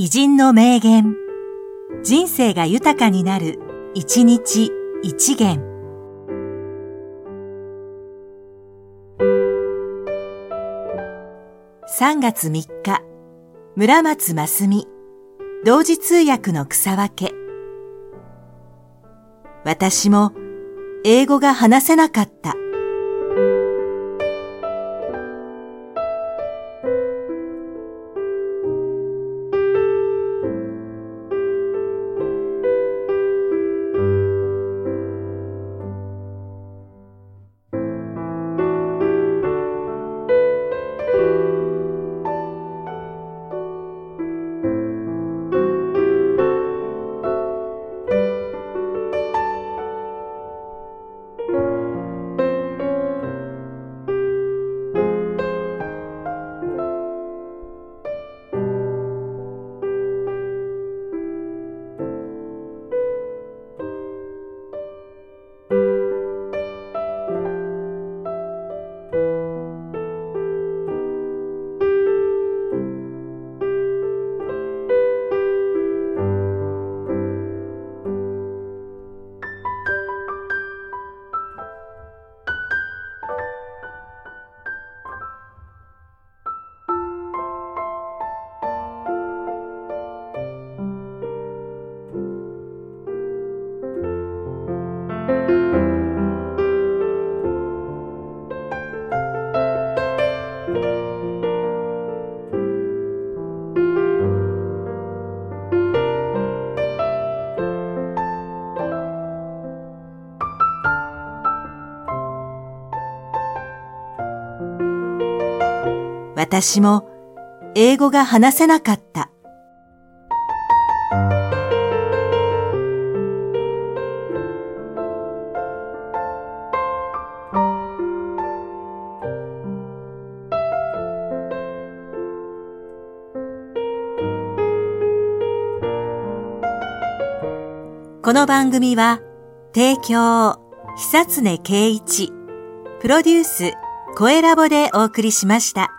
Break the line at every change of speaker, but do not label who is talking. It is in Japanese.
偉人の名言。人生が豊かになる、一日一元。3月3日、村松真澄、同時通訳の草分け。私も英語が話せなかった。私も英語が話せなかった。この番組は、提供、久常圭一、プロデュース、声ラボでお送りしました。